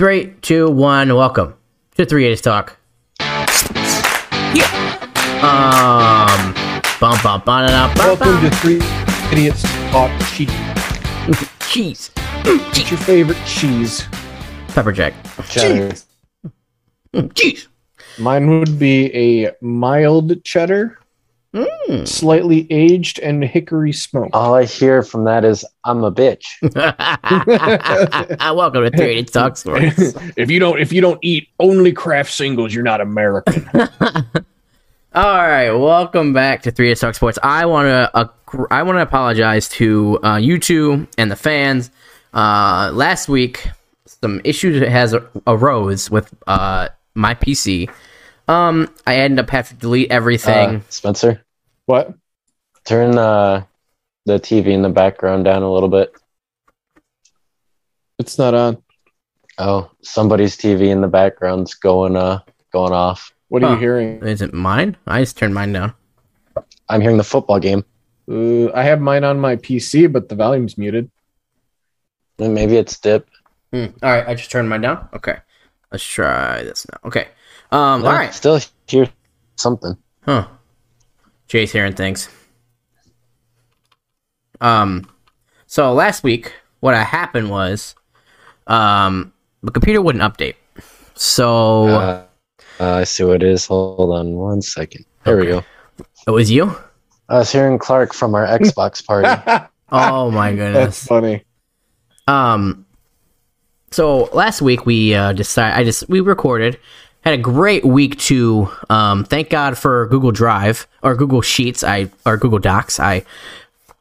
Three, two, one. Welcome to Three Idiots Talk. Yeah. Um. Bum bum bum bum bum. Welcome to Three Idiots Talk Cheese. cheese. What's your favorite cheese? Pepper jack. Cheddar. Mm, Cheese. Mine would be a mild cheddar, Mm. slightly aged, and hickory smoked. All I hear from that is I'm a bitch. Welcome to Three Idiots Talk Sports. if you don't, if you don't eat only Kraft Singles, you're not American. All right, welcome back to Three Idiots Talk Sports. I want to uh, I want to apologize to uh, you two and the fans. Uh, last week, some issues has arose with uh, my PC. Um, I ended up having to delete everything. Uh, Spencer, what? turn uh, the TV in the background down a little bit. It's not on. Oh, somebody's TV in the background's going uh going off. What are Huh. you hearing? Is it mine? I just turned mine down. I'm hearing the football game. Uh, I have mine on my PC, but the volume's muted. Maybe it's dip. Hmm. All right, I just turned mine down. Okay, let's try this now. Okay. Um. All I. Still hear something. Huh. Jay's hearing things. Um, so last week, what happened was, um, the computer wouldn't update. So Uh, uh, I see what it is. Hold on one second. There we go. it was you. I was hearing Clark from our Xbox party. Oh my goodness. That's funny. Um, so last week we uh, decided. I just we recorded. Had a great week to. Um, thank God for Google Drive or Google Sheets. I or Google Docs. I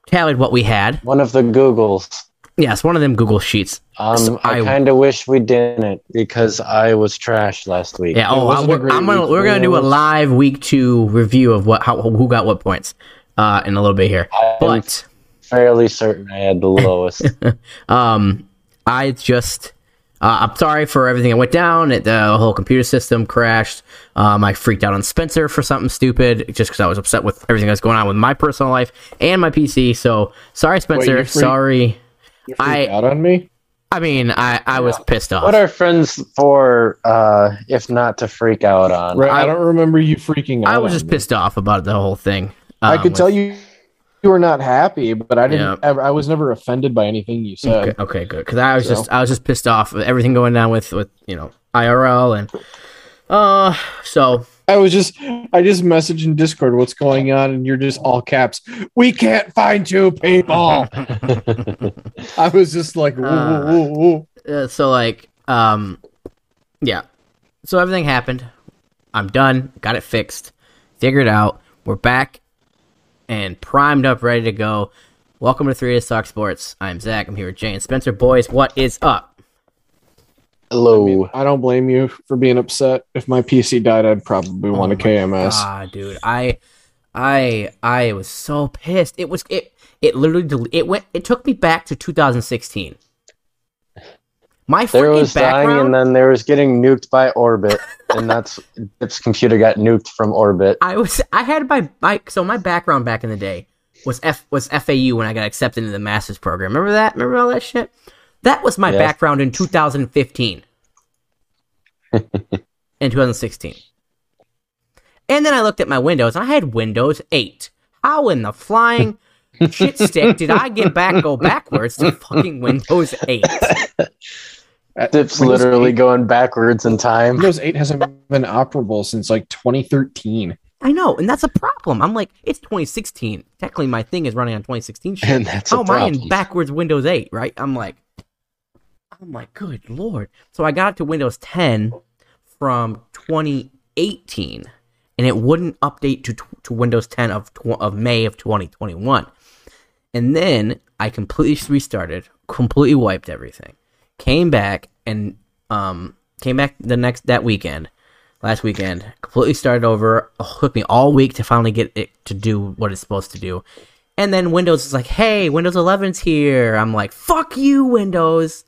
tallied what we had. One of the Googles. Yes, one of them Google Sheets. Um, So I, I- kind of wish we didn't because I was trash last week. Yeah. Oh, wasn't I'm, a great I'm gonna we're gonna do a live week two review of what how who got what points uh, in a little bit here. I'm But fairly certain I had the lowest. um, I just uh, I'm sorry for everything that went down. It, the whole computer system crashed. Um, I freaked out on Spencer for something stupid just because I was upset with everything that's going on with my personal life and my PC. So sorry, Spencer. you freaked- sorry. You freaked I- out on me. I mean, I I was pissed off. what are friends for uh, if not to freak out on? Right, I, I- don't remember you freaking out. I was on just me. pissed off about the whole thing. I um, could with- tell you you were not happy, but I didn't Yeah. ever. I was never offended by anything you said. Okay, okay, good. Because I was So- just I was just pissed off with everything going down with with you know IRL and uh so I was just, I just messaged in Discord what's going on, and you're just all caps. We can't find two people. I was just like, woo, Uh, woo, woo, woo. uh, so like um yeah so everything happened. I'm done. Got it fixed. Figured out. We're back and primed up, ready to go. Welcome to Three to Talk Sports. I'm Zach. I'm here with Jay and Spencer. Boys, what is up? Hello. I don't blame you for being upset. If my PC died, I'd probably want a KMS. Ah, dude, I, I, I was so pissed. It was it. It literally del- it went. It took me back to 2016. My There freaking was dying, and then there was getting nuked by Orbit, and that's Dip's computer got nuked from Orbit. I was. I had my my. So my background back in the day was F was FAU when I got accepted into the master's program. Remember that? Remember all that shit? That was my Yes. background in 2015. in 2016. And then I looked at my Windows. and I had Windows 8. How in the flying shit stick did I get back go backwards to fucking Windows 8? Uh, Dip's Windows literally 8 going backwards in time. Windows 8 hasn't been operable since like 2013. I know, and that's a problem. I'm like, it's 2016. Technically, my thing is running on 2016 shit. And that's How a am I in backwards Windows 8, right? I'm like, oh I'm like, good lord. So I got to Windows 10 from 2018, and it wouldn't update to to Windows 10 of tw- of May of 2021. And then I completely restarted, completely wiped everything, came back and um came back the next that weekend, last weekend, completely started over. It took me all week to finally get it to do what it's supposed to do. And then Windows is like, "Hey, Windows 11's here." I'm like, "Fuck you, Windows."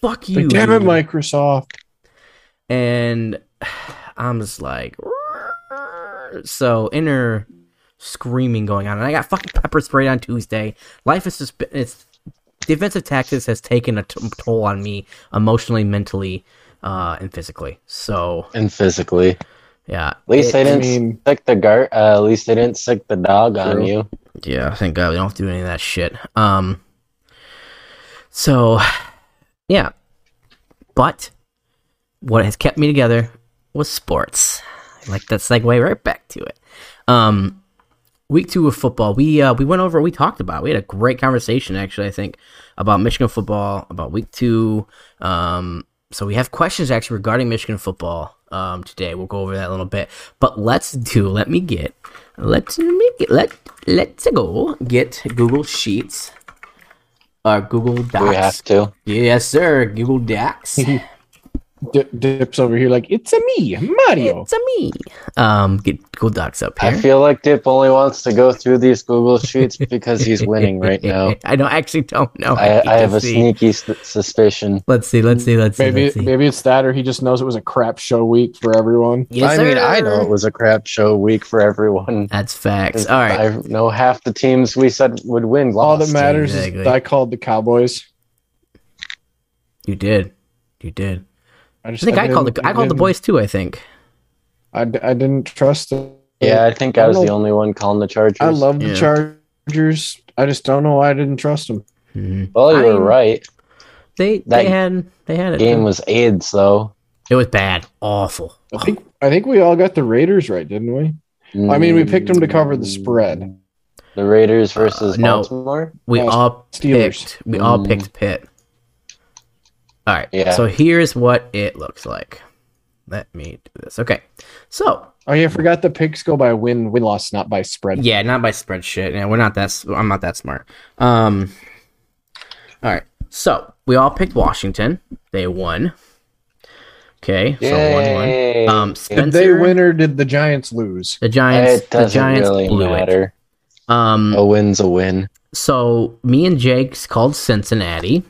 Fuck you. Like, damn it. Microsoft. and I'm just like, so inner screaming going on, and I got fucking pepper sprayed on Tuesday. Life is just it's defensive tactics has taken a t- toll on me emotionally, mentally, uh, and physically. So And physically. yeah, At least it- they didn't mean- stick the guard. Uh, at least they didn't stick the dog on you. Yeah, thank God we don't have to do any of that shit. Um, so yeah, but what has kept me together was sports. Like that segue right back to it. Um, week two of football, we uh, we went over, we talked about, we had a great conversation actually. I think about Michigan football, about week two. Um, so we have questions actually regarding Michigan football um, today. We'll go over that a little bit, but let's do. Let me get. Let's make it. Let Let's go get Google Sheets. Uh, Google Do Docs. we have to? Yes, sir. Google Docs. D- dips over here like it's a me, Mario. it's a me. Um, get Google Docs up here. I feel like Dip only wants to go through these Google Sheets because he's winning right now. I don't actually don't know. I, need I have a see. sneaky s- suspicion. Let's see. Let's see. Let's see. Maybe let's see. maybe it's that, or he just knows it was a crap show week for everyone. Yes, I mean, I know it was a crap show week for everyone. That's facts. All right. I know half the teams we said would win lost. All that matters exactly. is I called the Cowboys. You did. You did. I just I think I, called the I called the boys too. I think. I, d- I didn't trust them. Yeah, I think I I was don't the only one calling the Chargers. I love the Yeah. Chargers. I just don't know why I didn't trust them. Mhm. Well, you I- were right. They That they had they had it. Game was AIDS though. it was bad, awful. I think I think we all got the Raiders right, didn't we? I mean, we picked them to cover the spread. The Raiders versus Uh, no. Baltimore. We all Steelers. picked. We all Mm. picked Pitt. All right. Yeah. So here's what it looks like. Let me do this. Okay. So Oh yeah, I forgot the picks go by win win loss, not by spread. yeah, not by spread shit. Yeah, we're not that. I'm not that smart. Um. All right. So we all picked Washington. They won. Okay. So one one. Yay. Um. Did they win or did the Giants lose? The Giants. it The Giants really blew matter. it. Um. A win's a win. So me and Jake's called Cincinnati.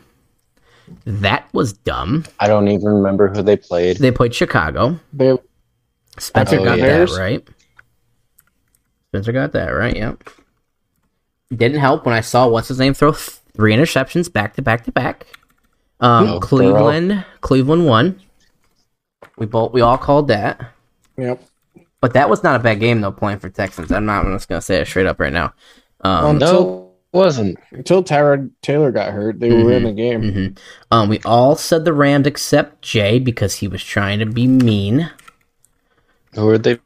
That was dumb. I don't even remember who they played. They played Chicago. They Spencer Oh, got yeah. that Bears? right. Spencer got that right. Yep. Didn't help when I saw what's his name throw three interceptions back to back to back. Um, Oh, Cleveland, Cleveland won. We both we all called that, yep. but that was not a bad game though. Playing for Texans, I'm not. I'm just gonna say it straight up right now. Um, No, it wasn't. Until Tyrod Taylor got hurt, they were in the game. mhm. um, we all said the Rams except Jay because he was trying to be mean. Who were they?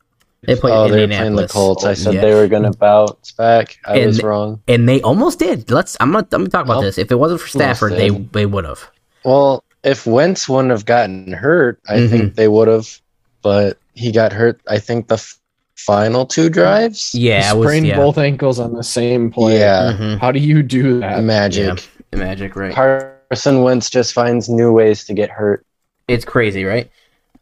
They played oh, they were playing the Colts. I said Yeah. they were gonna bounce back. I And- was wrong. and they almost did. Let's. I'm gonna. I'm gonna talk about this. If it wasn't for Stafford, they they would have. Well, if Wentz wouldn't have gotten hurt, I Mhm. think they would have. But he got hurt. I think the final two drives. Yeah, it was, sprained yeah. both ankles on the same play. Yeah, Mhm. How do you do that? magic. Magic, right? Carson Wentz just finds new ways to get hurt. It's crazy, right?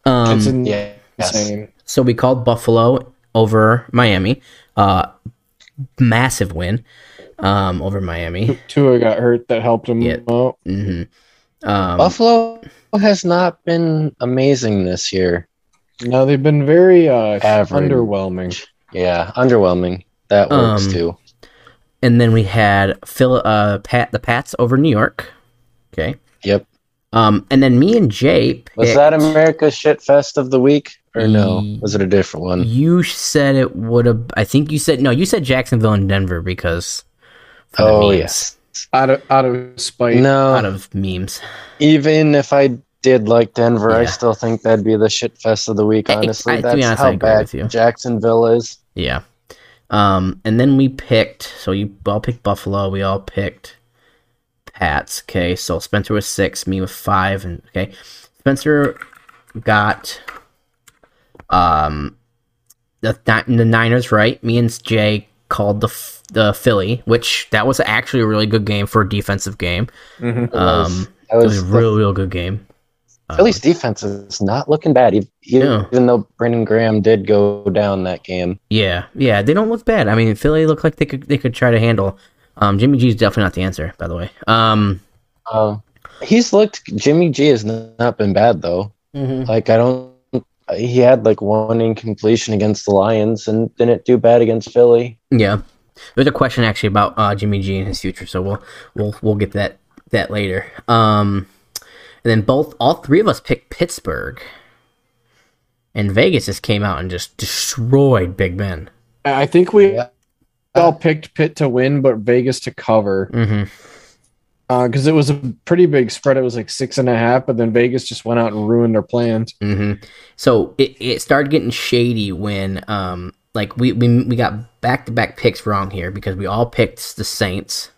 Um, it's in- Yeah. Yes. insane. so we called Buffalo over Miami. Uh, massive win. Um, over Miami. Tua got hurt. That helped him Yeah. out. hmm Um, Buffalo has not been amazing this year. No, they've been very uh, Average. underwhelming. Yeah, underwhelming. That works Um, too. and then we had Phil, uh, Pat, the Pats over New York. Okay. Yep. Um, and then me and Jay. Was picked- that America's shit fest of the week or no? Ye- Was it a different one? You said it would have. I think you said no. You said Jacksonville and Denver because. for the Oh memes. yes. Out of out of spite. No, Out of memes. even if I did like Denver, I still think that'd be the shit fest of the week. Honestly, I- to that's honest, how bad. Jacksonville is. Yeah. Um, and then we picked. So you all picked Buffalo. We all picked Pats. Okay. So Spencer was six. Me with five. And okay, Spencer got um the the Niners right. Me and Jay called the the Philly, which that was actually a really good game for a defensive game. Mhm. It was- Um, that it was, was a real real good game. Uh, Philly's defense is not looking bad, even, No. even though Brandon Graham did go down that game. Yeah, yeah, they don't look bad. I mean, Philly looked like they could they could try to handle. Um, Jimmy G is definitely not the answer, by the way. Um, Um, he's looked. Jimmy G has not been bad though. Like I don't. He had like one incompletion against the Lions and didn't do bad against Philly. yeah, there's a question actually about uh, Jimmy G and his future, so we'll we'll we'll get that that later. Um, and then both, all three of us picked Pittsburgh, and Vegas just came out and just destroyed Big Ben. I think we Yeah. all picked Pitt to win, but Vegas to cover Mm-hmm. because it was a pretty big spread. It was like six and a half, but then Vegas just went out and ruined their plans. Mm-hmm. So it, it started getting shady when um like we we, we got back to back picks wrong here because we all picked the Saints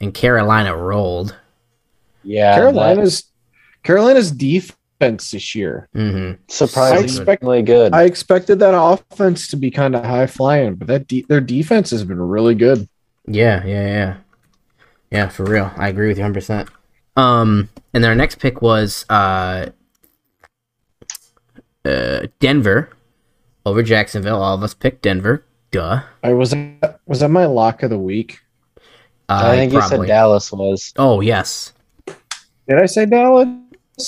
and Carolina rolled. Yeah, Carolina's Carolina's defense this year. Mm-hmm. that's surprisingly good. I expected that offense to be kind of high flying, but that de- their defense has been really good. Yeah, yeah, yeah, yeah. For real, I agree with you 100. percent Um, and then our next pick was uh, uh, Denver over Jacksonville. All of us picked Denver. Duh. I was was that my lock of the week. I think you said. Dallas was. Oh yes. Did I say Dallas?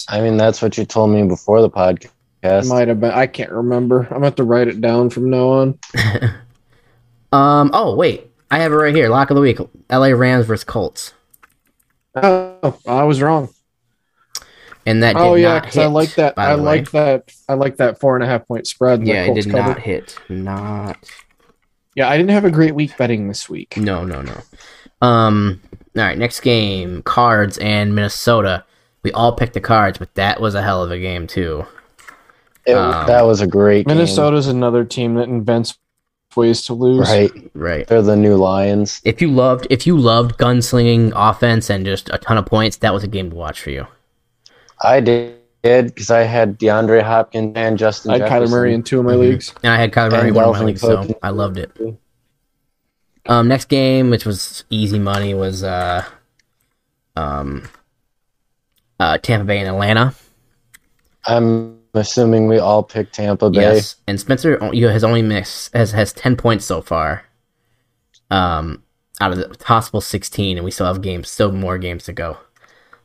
I mean, that's what you told me before the podcast. Might have been. I can't remember. I'm gonna have to write it down from now on. Um. Oh wait, I have it right here. Lock of the week: L.A. Rams versus Colts, Oh, I was wrong. and that did Oh yeah, not because hit. I like that. by I like that. I like that four and a half point spread. Yeah, it did covered. not hit. Not. Yeah, I didn't have a great week betting this week. No, no, no. Um. All right, next game: Cards and Minnesota. We all picked the Cards, but that was a hell of a game too. It, Um, that was a great game. Minnesota's another team that invents ways to lose. right? Right. They're the new Lions. If you loved, if you loved gunslinging offense and just a ton of points, that was a game to watch for you. I did because I had DeAndre Hopkins and Justin. I had Kyler Jefferson. Murray in two of my Mhm. leagues. And I had Kyler Murray in And one of my leagues, so I loved it. Um, next game, which was easy money, was uh, um, uh, Tampa Bay and Atlanta. I'm assuming we all picked Tampa Bay. Yes, and Spencer you has only missed has has ten points so far. Um, out of the possible sixteen, and we still have games, still more games to go.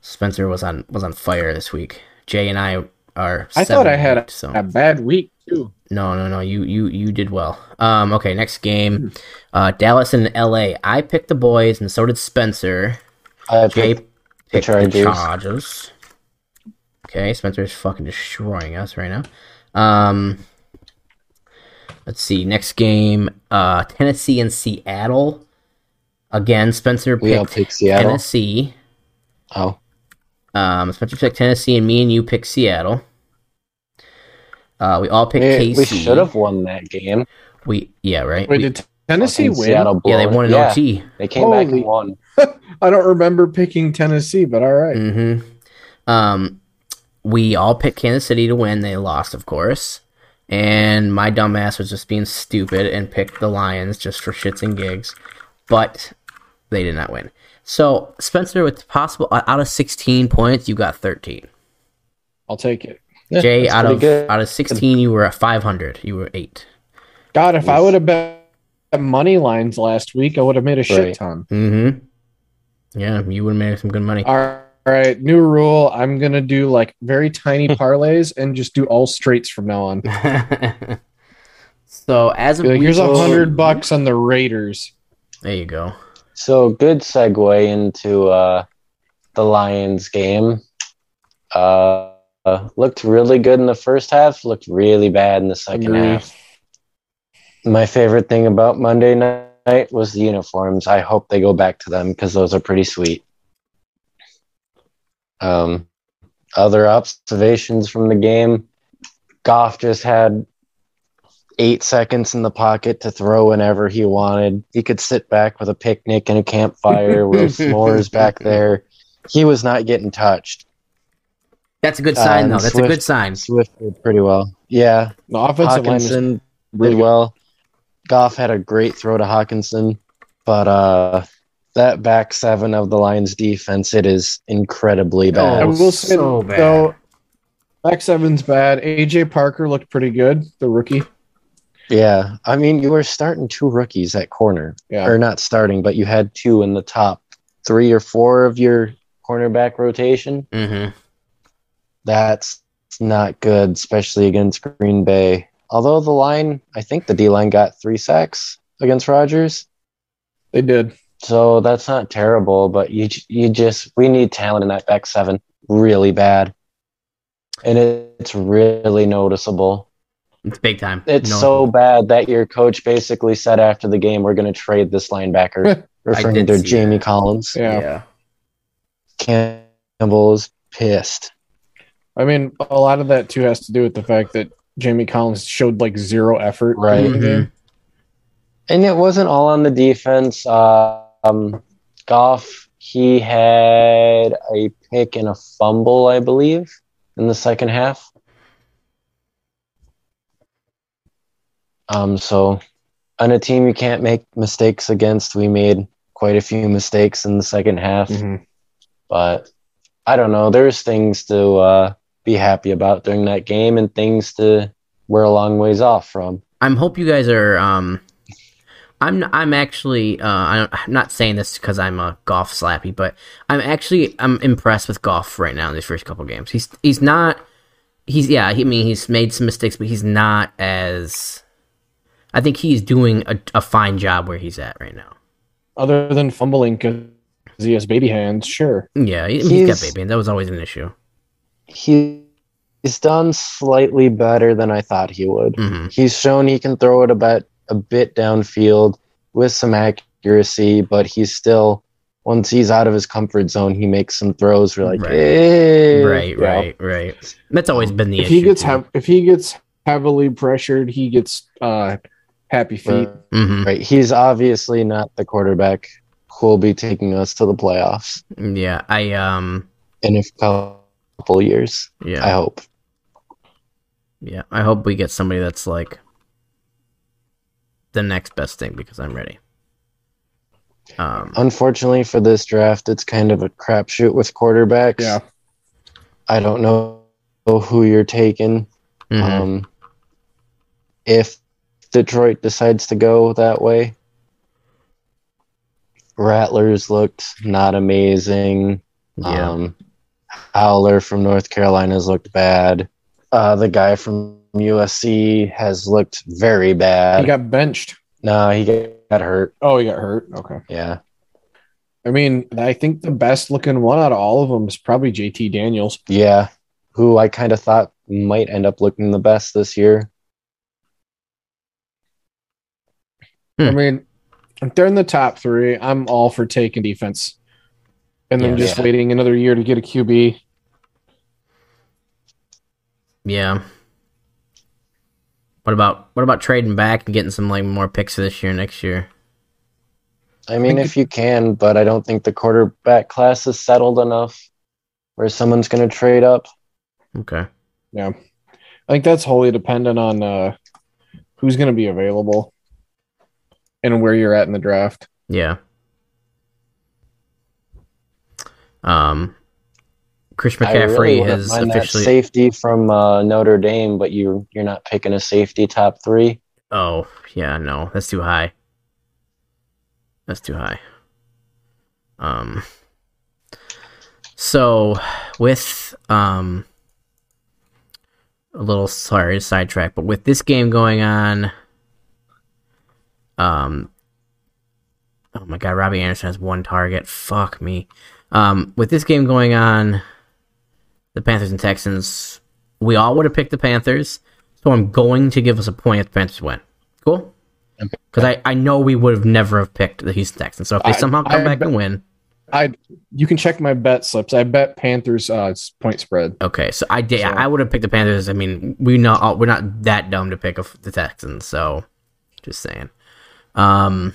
Spencer was on was on fire this week. Jay and I are. I thought I had and eight, so A bad week too. no, no, no. You you you did well. Um, okay, next game, uh, Dallas and L.A. I picked the boys, and so did Spencer. I Jay picked picked the Chargers. Chargers. Okay, Spencer's fucking destroying us right now. Um, let's see. Next game, uh, Tennessee and Seattle. Again, Spencer we all picked picked Seattle. Tennessee. Oh, Um, Spencer picked Tennessee, and me and you picked Seattle. Uh, we all picked we, KC. we should have won that game. We yeah right. Wait, We- did Tennessee Fucking win? Seattle yeah, they won an yeah, OT. They came back and won. I don't remember picking Tennessee, but all right. Mm-hmm. Um, we all picked Kansas City to win. They lost, of course. And my dumbass was just being stupid and picked the Lions just for shits and gigs, but they did not win. So Spencer, with possible uh, out of sixteen points, you got thirteen. I'll take it. Yeah, Jay, that's out of good. out of sixteen, you were at five hundred. You were eight. God, if I would have bet money lines last week, I would have made a shit Right. ton. Mm-hmm. Yeah, you would have made some good money. All right, new rule. I'm gonna do like very tiny parlays and just do all straights from now on. so as of like, here's a hundred bucks on the Raiders. There you go. So good segue into uh, the Lions game. Uh, uh, looked really good in the first half. Looked really bad in the second Agree. half. My favorite thing about Monday night was the uniforms. I hope they go back to them because those are pretty sweet. Um, other observations from the game: Goff just had eight seconds in the pocket to throw whenever he wanted. He could sit back with a picnic and a campfire with s'mores back there. He was not getting touched. That's a good sign, Um, though. That's a good sign. Swift did pretty well. Yeah, The offensive line is Hockenson really did good. well. Goff had a great throw to Hockenson, but uh, that back seven of the Lions defense, it is incredibly bad. Oh, will say so bad. though, back seven's bad. AJ Parker looked pretty good, the rookie. Yeah, I mean, you were starting two rookies at corner, Yeah, or not starting, but you had two in the top three or four of your cornerback rotation. Mm-hmm. That's not good, especially against Green Bay. Although the line, I think the D line got three sacks against Rodgers. they did. So that's not terrible, but you you just we need talent in that back seven really bad, and it's really noticeable. It's big time. It's No- so bad that your coach basically said after the game, "We're going to trade this linebacker," referring to Jamie that. Collins. Yeah. Campbell is pissed. I mean, a lot of that too has to do with the fact that Jamie Collins showed like zero effort. Right. in the game. And it wasn't all on the defense. Uh, um, Goff, he had a pick and a fumble, I believe, in the second half. Um, so on a team you can't make mistakes against, we made quite a few mistakes in the second half. Mhm. But I don't know. There's things to uh, be happy about during that game and things to we're a long ways off from. I'm hope you guys are. Um, I'm I'm actually. Uh, I'm not saying this because I'm a Goff slappy, but I'm actually I'm impressed with Goff right now in these first couple games. He's he's not. He's yeah. He, I mean, he's made some mistakes, but he's not as. I think he's doing a, a fine job where he's at right now. Other than fumbling because he has baby hands, sure. Yeah, he, he's He's- got baby, hands. that was always an issue. He, he's done slightly better than I thought he would. hmm He's shown he can throw it a bit, a bit downfield with some accuracy, but he's still, once he's out of his comfort zone, he makes some throws. We're like, Right. "Eh." Right, Yeah. right, right. That's always been the If issue. he gets too. hev- if he gets heavily pressured, he gets uh happy feet. Mhm. Right. He's obviously not the quarterback who will be taking us to the playoffs Yeah, I um, in a couple years. yeah. I hope. Yeah, I hope we get somebody that's like the next best thing because I'm ready. Um, Unfortunately for this draft, it's kind of a crapshoot with quarterbacks. Yeah. I don't know who you're taking. mhm. Um, if Detroit decides to go that way, Rattler's looked not amazing. yeah, Um, Howell from North Carolina has looked bad. Uh, the guy from USC has looked very bad. He got benched. no, he got hurt. Oh, he got hurt. Okay. Yeah. I mean, I think the best looking one out of all of them is probably JT Daniels. Yeah. Who I kind of thought might end up looking the best this year. I Hmm. mean, if they're in the top three, I'm all for taking defense. And then Yeah. just Yeah. waiting another year to get a QB. yeah. What about what about trading back and getting some like more picks this year, next year? I mean, think if you can, but I don't think the quarterback class is settled enough where someone's going to trade up. Okay. Yeah. I think that's wholly dependent on uh, who's going to be available and where you're at in the draft. Yeah. Um, Chris really McCaffrey wouldn't has officially. safety from uh, Notre Dame, but you you're not picking a safety top three. Oh yeah, no, that's too high. That's too high. Um. So, with um, a little sorry sidetrack, but with this game going on, um, oh my god, Robbie Anderson has one target. Fuck me. Um, with this game going on, the Panthers and Texans, we all would have picked the Panthers. So I'm going to give us a point if the Panthers win. Cool? Because I, I know we would have never have picked the Houston Texans. So if they I- somehow come I back bet- and win, I you can check my bet slips. I bet Panthers uh point spread. okay. So I did. So- I would have picked the Panthers. I mean, we not we're not that dumb to pick the Texans. So just saying. Um,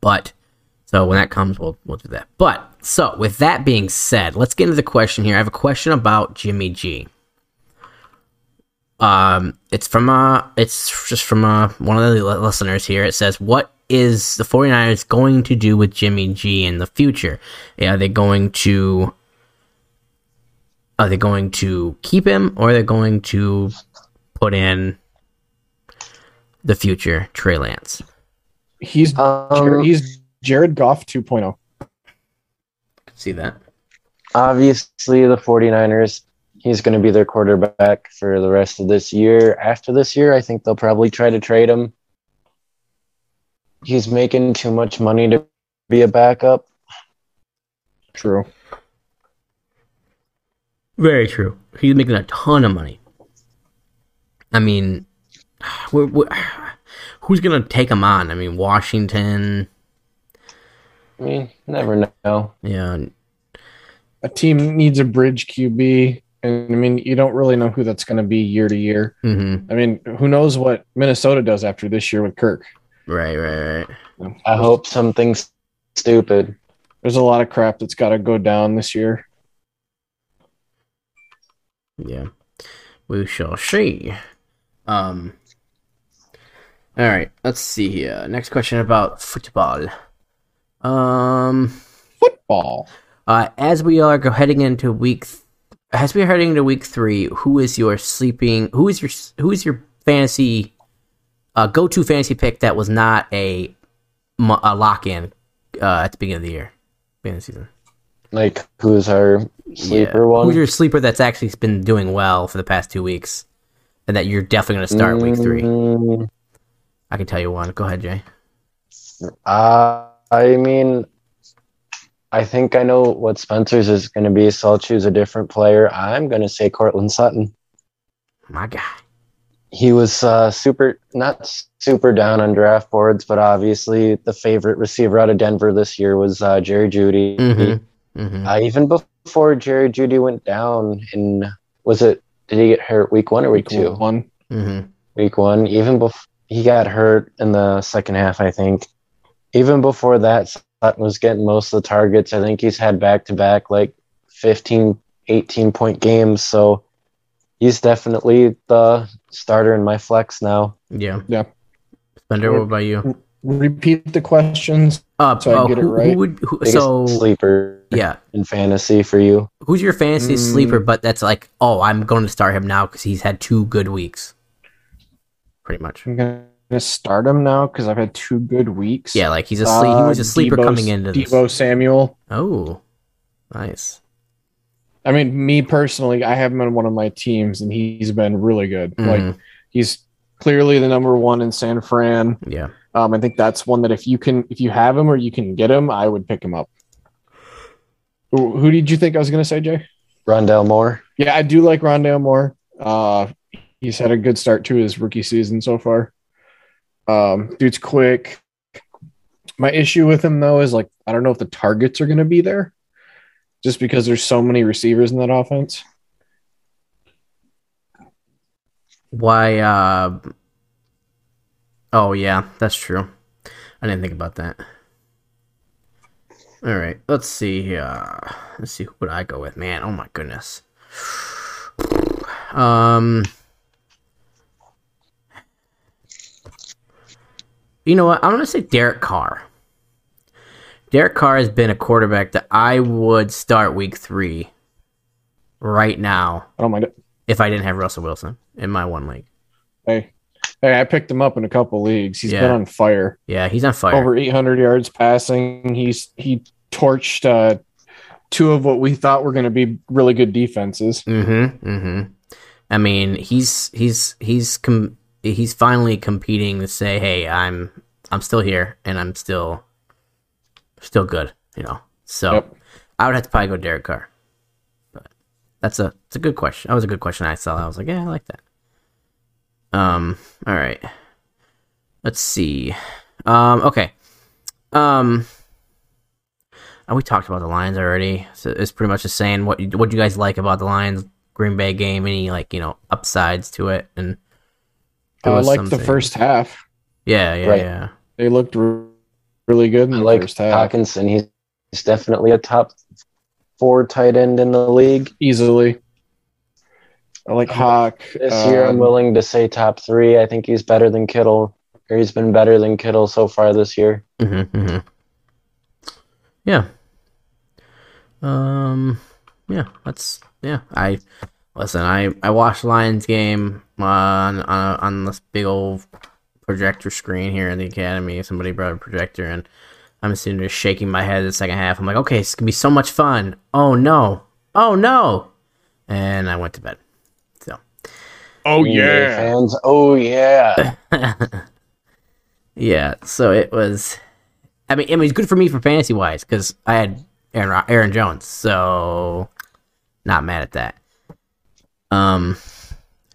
but so when that comes, we'll we'll do that. But so with that being said, let's get into the question here. I have a question about Jimmy G. Um, it's from uh it's just from uh one of the listeners here. It says, "What is the 49ers going to do with Jimmy G in the future? Are they going to are they going to keep him or are they going to put in the future Trey Lance?" He's Um, he's Jared Goff oh. 2.0. See that? obviously, the 49ers, he's going to be their quarterback for the rest of this year. After this year, I think they'll probably try to trade him. He's making too much money to be a backup. True. Very true. He's making a ton of money. I mean, we're, we're, who's gonna take him on? I mean, Washington. I mean, never know. Yeah, A team needs a bridge QB, and I mean, you don't really know who that's going to be year to year. hmm I mean, who knows what Minnesota does after this year with Kirk? right, right, right. I hope something s- stupid. There's a lot of crap that's got to go down this year. Yeah, we shall see. Um. All right, let's see here. Next question about football. Um. Football. Uh, as we are go- heading into week, th- as we are heading into week three, who is your sleeping? Who is your who is your fantasy uh, go to fantasy pick that was not a, a lock in uh, at the beginning of the year, beginning of the season? Like, who's our sleeper Yeah. one? Who's your sleeper that's actually been doing well for the past two weeks, and that you're definitely going to start week three? Mm, I can tell you one. Go ahead, Jay. Uh, I mean, I think I know what Spencer's is going to be, so I'll choose a different player. I'm going to say Courtland Sutton. My guy. He was uh, super, not super down on draft boards, but obviously the favorite receiver out of Denver this year was uh, Jerry Jeudy. Mm-hmm. Mm-hmm. Uh, even before Jerry Jeudy went down in, was it, did he get hurt week one or week two? One. Mm-hmm. week one. Even before he got hurt in the second half, I think. Even before that, Sutton was getting most of the targets. I think he's had back to back like 15, 18 point games. So he's definitely the starter in my flex now. Yeah. Yeah. Spencer, what about you? Repeat the questions. Uh, So I get it who, right. who would who, so sleeper yeah? in fantasy for you. Who's your fantasy Mm. sleeper? But that's like, oh, I'm going to start him now because he's had two good weeks. Pretty much. I'm gonna start him now because I've had two good weeks. Yeah, like he's a sleep. he Uh, was a sleeper Deebo- coming into this. Deebo Samuel. Oh, nice. I mean, me personally, I have him on one of my teams, and he's been really good. Mhm. Like he's clearly the number one in San Fran. Yeah. Um, I think that's one that if you can, if you have him or you can get him, I would pick him up. Who, who did you think I was going to say, Jay? Rondale Moore. Yeah, I do like Rondale Moore. Uh, he's had a good start to his rookie season so far. Um, dude's quick. My issue with him though is like I don't know if the targets are going to be there, just because there's so many receivers in that offense. Why? Uh. Oh yeah, that's true. I didn't think about that. All right, let's see here. Let's see who would I go with, man. Oh my goodness. Um. You know what? I'm gonna say Derek Carr. Derek Carr has been a quarterback that I would start week three right now I don't mind it. if I didn't have Russell Wilson in my one league. Hey, hey, I picked him up in a couple leagues. He's Yeah. been on fire. Yeah, he's on fire. Over 800 yards passing. He's he torched uh, two of what we thought were going to be really good defenses. Mm-hmm. Mm-hmm. I mean, he's he's he's com- he's finally competing to say, "Hey, I'm I'm still here and I'm still still good." You know. So Yep. I would have to probably go Derek Carr. But that's a it's a good question. That was a good question. I saw. I was like, yeah, I like that. Um. All right. Let's see. Um. Okay. Um. uh, we talked about the Lions already. So it's pretty much just saying what what you guys like about the Lions Green Bay game. Any like you know upsides to it and. There I was like the first half. Yeah. Yeah. Right. Yeah. They looked re- really good in I the like first half. Hockenson. He's, he's definitely a top four tight end in the league. Easily. I like Hawk. This year, I'm um, willing to say top three. I think he's better than Kittle. Or he's been better than Kittle so far this year. Mm-hmm, mm-hmm. Yeah. Um. Yeah. That's yeah. I listen. I I watched Lions game on on on this big old projector screen here in the academy. Somebody brought a projector, and I'm sitting there shaking my head the second half. I'm like, okay, it's gonna be so much fun. Oh no! Oh no! And I went to bed. So. Oh yeah. fans. Oh yeah. yeah, so it was I mean, I mean, it's good for me for fantasy wise because I had Aaron Aaron Jones, so not mad at that. Um,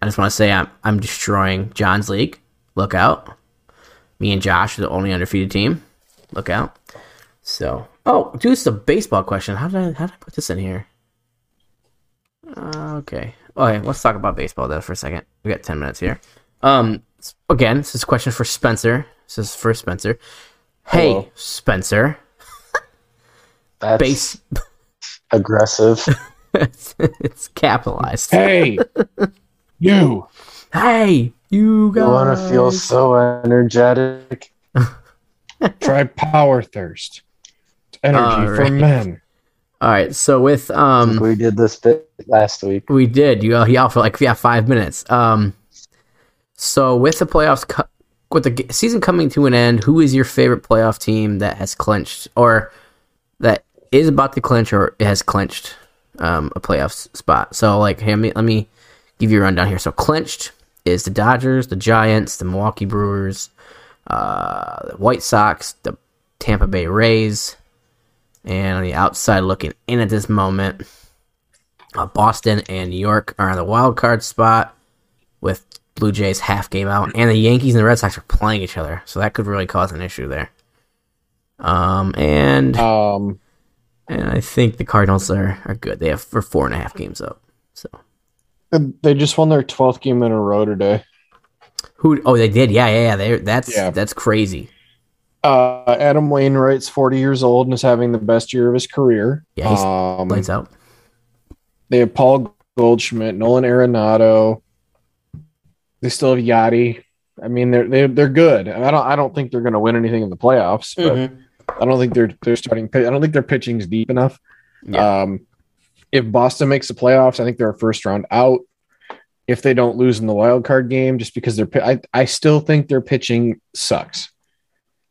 I just want to say I'm I'm destroying John's league. Look out! Me and Josh are the only undefeated team. Look out! So, oh, dude, is a baseball question. How did I how did I put this in here? Uh, okay. Okay, let's talk about baseball though for a second. We got ten minutes here. Um, again, this is a question for Spencer. This is for Spencer. Hey, Hello. Spencer. That's Base. aggressive. it's, it's capitalized. Hey, you. Hey, you guys. You want to feel so energetic? Try Power Thirst. It's energy for men. All right. So with um, we did this bit last week. we did you yell for like yeah five minutes. Um, so with the playoffs, co- with the season coming to an end, who is your favorite playoff team that has clinched or that is about to clinch or has clinched um a playoff spot? So like, hey, let me let me give you a rundown here. So clinched is the Dodgers, the Giants, the Milwaukee Brewers, uh, the White Sox, the Tampa Bay Rays, and on the outside looking in at this moment, uh, Boston and New York are on the wild card spot with Blue Jays half game out, and the Yankees and the Red Sox are playing each other, so that could really cause an issue there. Um, and Um, and I think the Cardinals are, are good. They have for four and a half games up. So they just won their 12th game in a row today. who? Oh, they did. Yeah, yeah, yeah. They that's Yeah. that's crazy. Uh, Adam Wainwright's 40 years old and is having the best year of his career. Yeah, he's um, Lights out. They have Paul Goldschmidt, Nolan Arenado. They still have Yadi. I mean, they're they're they're good. I don't I don't think they're going to win anything in the playoffs, but Mm-hmm. I don't think they're they're starting. I don't think their pitching's deep enough. Yeah. Um, if Boston makes the playoffs, I think they're a first round out. If they don't lose in the wild card game, just because they're, I I still think their pitching sucks.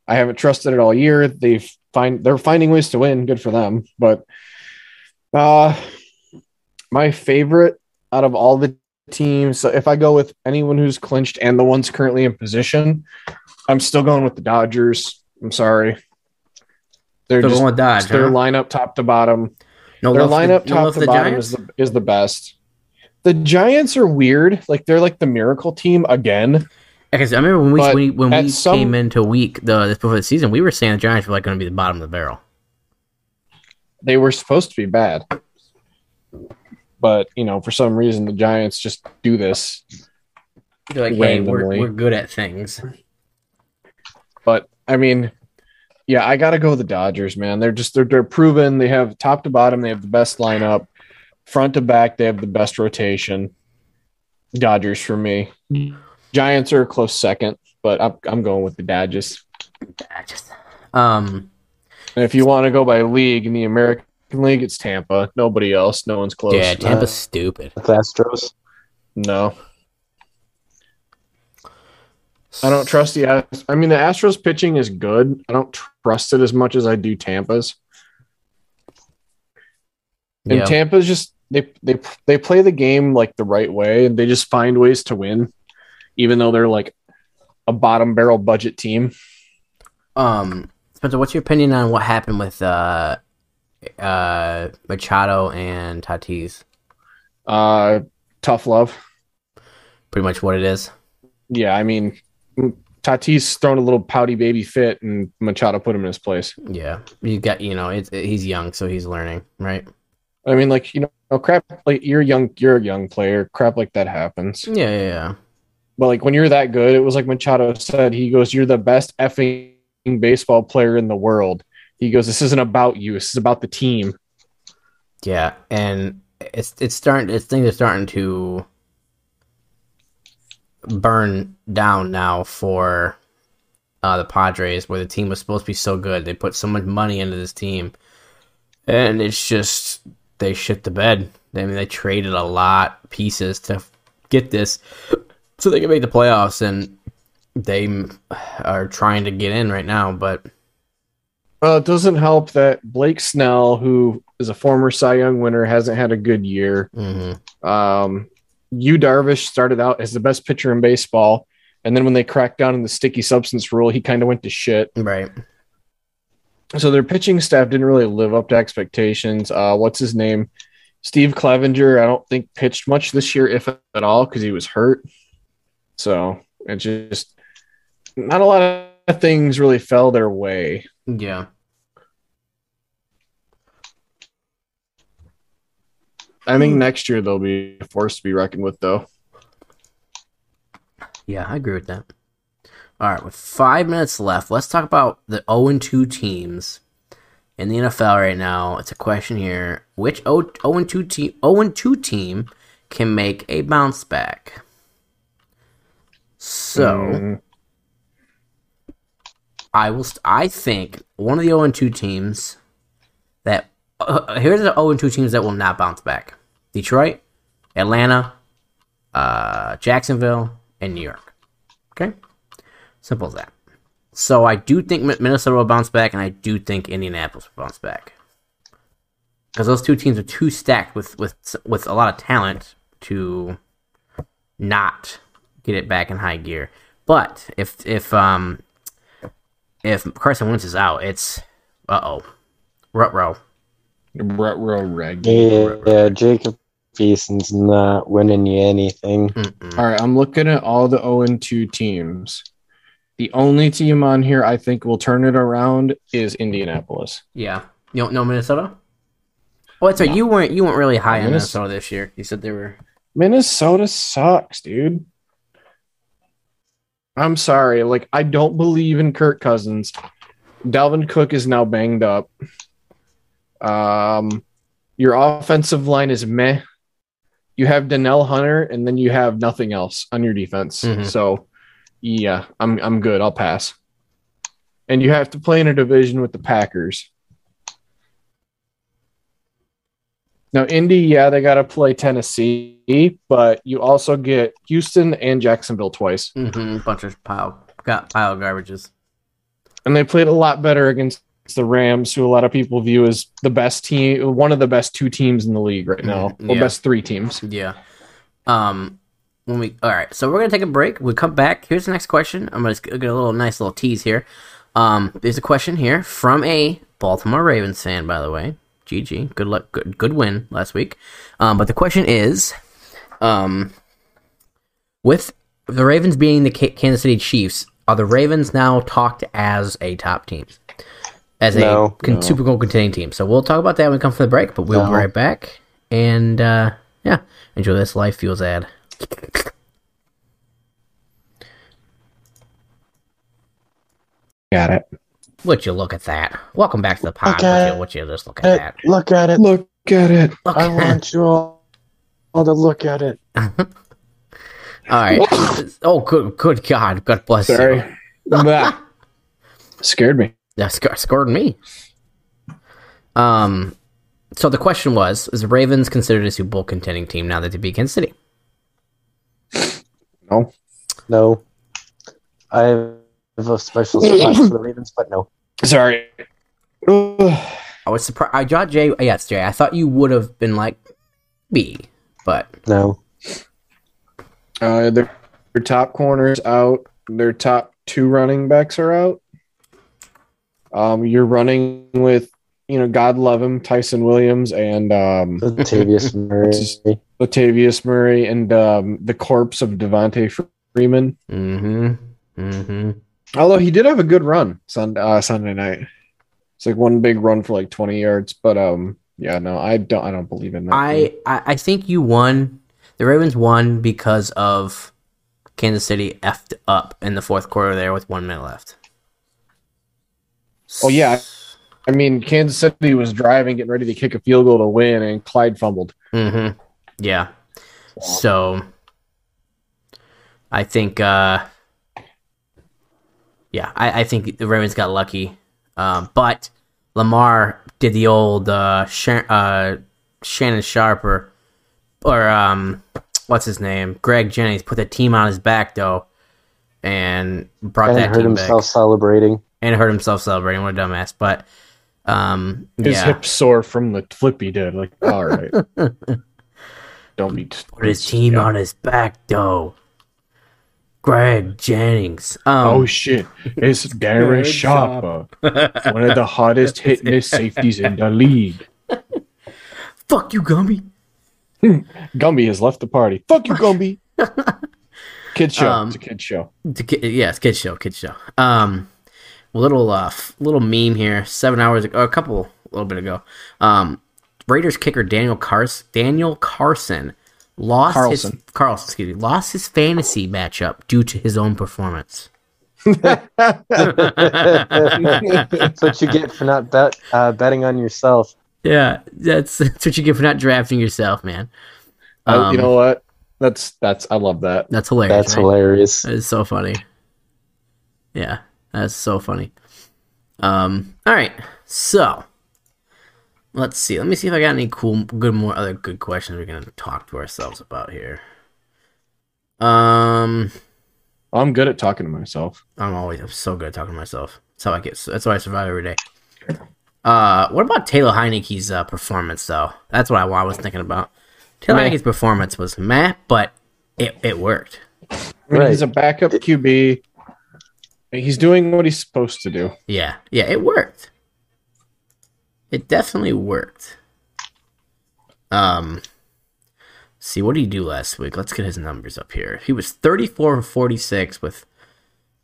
I haven't trusted it all year. They've find they're finding ways to win. Good for them. But uh, my favorite out of all the teams, so if I go with anyone who's clinched and the ones currently in position, I'm still going with the Dodgers. I'm sorry. They're So just going Dodge. their huh? lineup top to bottom. No their for the- lineup no top to bottom Giants? is the is the best. The Giants are weird. Like they're like the miracle team again. Because I remember when we when, when we some- came into week the this before the season, we were saying the Giants were like going to be the bottom of the barrel. They were supposed to be bad. But, you know, for some reason the Giants just do this. They're like, hey, we're, we're good at things. But I mean, yeah, I gotta go with the Dodgers, man. They're just they're they're proven they have top to bottom, they have the best lineup. Front to back, they have the best rotation. Dodgers for me. Giants are a close second, but I'm I'm going with the Dodgers. I just um And if you want to go by league in the American League, it's Tampa. Nobody else. No one's close. yeah, Tampa's stupid. With Astros. No. I don't trust the Ast- I mean the Astros pitching is good. I don't trust it as much as I do Tampa's. And Yeah. Tampa's just they they they play the game like the right way and they just find ways to win even though they're like a bottom barrel budget team. Um, Spencer, what's your opinion on what happened with uh uh Machado and Tatis? Uh tough love. Pretty much what it is. Yeah, I mean Tatis thrown a little pouty baby fit and Machado put him in his place. Yeah, you got you know it's he's young, so he's learning, right? I mean, like you know, crap. Like you're young, you're a young player. Crap like that happens. Yeah, yeah, yeah. But like when you're that good, it was like Machado said. He goes, "You're the best effing baseball player in the world." He goes, "This isn't about you. This is about the team." Yeah, and it's it's starting. It's things are starting to burn down now for uh, the Padres, where the team was supposed to be so good. They put so much money into this team, and it's just they shit the bed. I mean, they traded a lot pieces to get this, so they can make the playoffs, and they are trying to get in right now. But Well, it doesn't help that Blake Snell, who is a former Cy Young winner, hasn't had a good year. mhm. Um, Yu Darvish started out as the best pitcher in baseball, and then when they cracked down on the sticky substance rule, he kind of went to shit. right, so their pitching staff didn't really live up to expectations. Uh, what's his name? Steve Clevinger. I don't think pitched much this year, if at all, because he was hurt. So it just not a lot of things really fell their way. Yeah. I think next year they'll be forced to be reckoned with, though. Yeah, I agree with that. All right, with five minutes left, let's talk about the 0 2 teams in the NFL right now. It's a question here: Which 0 2 team 0 2 team can make a bounce back? So, Mm, I will. St- I think one of the 0 2 teams uh, here's the 0 2 teams that will not bounce back: Detroit, Atlanta, uh, Jacksonville, and New York. Okay, simple as that. So I do think Minnesota will bounce back, and I do think Indianapolis will bounce back because those two teams are too stacked with with with a lot of talent to not get it back in high gear. But if if um if Carson Wentz is out, it's uh oh, rut row. Retro reg. Yeah, yeah, Jacob Eason's not winning you anything. Mm-mm. All right, I'm looking at all the 0 and 2 teams. The only team on here I think will turn it around is Indianapolis. Yeah, you don't know Minnesota. Oh, that's right. You weren't you weren't really high on Minnesota this year. You said they were. Minnesota sucks, dude. I'm sorry. Like, I don't believe in Kirk Cousins. Dalvin Cook is now banged up. Um, your offensive line is meh. You have Danielle Hunter, and then you have nothing else on your defense. Mhm. So, yeah, I'm I'm good. I'll pass. And you have to play in a division with the Packers. Now, Indy, yeah, they got to play Tennessee, but you also get Houston and Jacksonville twice. Mm-hmm, bunch of pile got pile of garbages. And they played a lot better against the Rams, who a lot of people view as the best team, one of the best two teams in the league right now, Mhm, or yeah. best three teams. Yeah. Um. When we all right, so we're gonna take a break. We come back. Here's the next question. I'm gonna get a little nice little tease here. Um, there's a question here from a Baltimore Ravens fan, by the way. GG, good luck, good good win last week. Um, but the question is, um, with the Ravens being the K- Kansas City Chiefs, are the Ravens now talked as a top team, as a No. con- No. Super Bowl contending team? So we'll talk about that when we come from the break. But we'll be right back, and uh, yeah, enjoy this life fuels ad. Got it. Would you look at that? Welcome back to the pod. Look Would you, would you just look at Hey, that? look at it. Look at it. Look I at that. want you all, all to look at it. All right. oh, good, good God. God bless you. Sorry. That scared me. That sc- scored me. Um, so the question was: Is the Ravens considered a Super Bowl contending team now that they beat Kansas City? No. No. I have a special spot for the Ravens, but no. Sorry. I was surprised. I thought Jay. Yes, Jay. I thought you would have been like B, but No. Uh, their, their top corners out. Their top two running backs are out. Um, you're running with, you know, God love him, Ty'Son Williams and um, Latavius Murray. Latavius Murray and um, the corpse of Devonta Freeman. mm-hmm, mm-hmm. Although he did have a good run Sun, uh, Sunday night. It's like one big run for like 20 yards. But um, yeah, no, I don't. I don't believe in that. I, I I think you won. The Ravens won because of Kansas City effed up in the fourth quarter there with one minute left. Oh, yeah. I mean, Kansas City was driving, getting ready to kick a field goal to win, and Clyde fumbled. Mm-hmm. Yeah. So I think uh yeah, I, I think the Ravens got lucky. Um, but Lamar did the old uh, Sha- uh Shannon Sharpe or or um what's his name? Greg Jennings put the team on his back though and brought And that hurt team himself back celebrating. And hurt himself celebrating. What a dumbass. But um His yeah. hip sore from the flip he did. Like, all right. don't be. Put his team Yeah. on his back, though. Greg Jennings. Um, Oh shit! It's Darren Sharper, one of the hottest hitting safeties in the league. fuck you, Gumby. Gumby has left the party. Fuck you, Gumby. Kid show. Um, it's a kid show. The ki- yes, kid show, kid show. Um, little uh, little meme here. Seven hours ago, a couple, a little bit ago. Um, Raiders kicker Daniel Carson, Daniel Carson, lost Carlson. his Carlson, excuse me, lost his fantasy matchup due to his own performance. That's what you get for not bet, uh, betting on yourself. Yeah, that's that's what you get for not drafting yourself, man. I- Um, you know what? That's that's. I love that. That's hilarious. That's right? hilarious. It's so funny. Yeah, that's so funny. Um, all right, so let's see. Let me see if I got any cool, good, more other good questions we're gonna talk to ourselves about here. Um, I'm good at talking to myself. I'm always I'm so good at talking to myself. That's how I get. That's why I survive every day. Uh, what about Taylor Heinicke's uh, performance though? That's what I, what I was thinking about. Taylor Meh. Heinicke's performance was meh, but it it worked. I mean, Right. he's a backup QB. He's doing what he's supposed to do. Yeah, yeah, it worked. It definitely worked. Um, see, what did he do last week? Let's get his numbers up here. He was 34 for 46 with